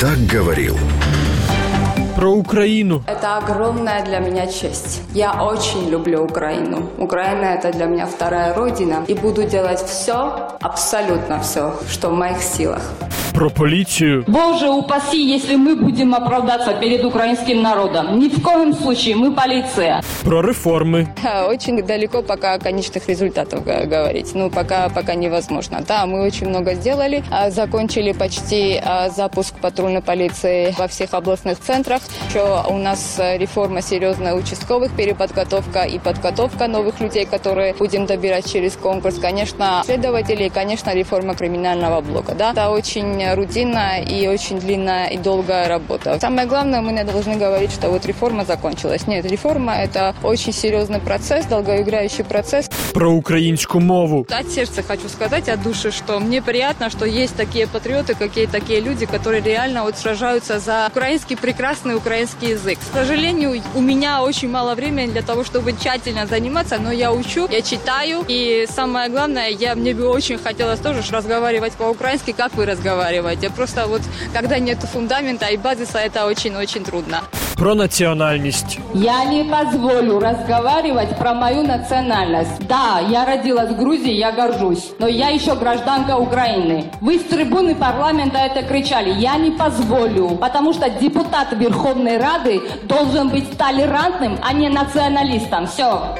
Так говорил про Украину. Это огромная для меня честь. Я очень люблю Украину. Украина это для меня вторая родина. И буду делать все, абсолютно все, что в моих силах. Про полицию. Боже упаси, если мы будем оправдаться перед украинским народом. Ни в коем случае, мы полиция. Про реформы. Очень далеко пока конечных результатов говорить. Ну, пока, пока невозможно. Да, мы очень много сделали. А, закончили почти а, запуск патрульной полиции во всех областных центрах. Еще у нас реформа серьезная участковых, переподготовка и подготовка новых людей, которые будем добирать через конкурс. Конечно, следователи, конечно, реформа криминального блока. Да, это очень рутинная и очень длинная и долгая работа. Самое главное, мы не должны говорить, что вот реформа закончилась. Нет, реформа – это очень серьезный процесс, долгоиграющий процесс. Про украинскую мову. От сердца хочу сказать, от души, что мне приятно, что есть такие патриоты, какие такие люди, которые реально вот сражаются за украинский прекрасный украинский язык. К сожалению, у меня очень мало времени для того, чтобы тщательно заниматься, но я учу, я читаю, и самое главное, я, мне бы очень хотелось тоже разговаривать по-украински, как вы разговариваете. Просто вот, когда нет фундамента и базиса, это очень-очень трудно. Про национальность. Я не позволю разговаривать про мою национальность. Да, я родилась в Грузии, я горжусь, но я еще гражданка Украины. Вы с трибуны парламента это кричали. Я не позволю, потому что депутат Верховной Рады должен быть толерантным, а не националистом. Все.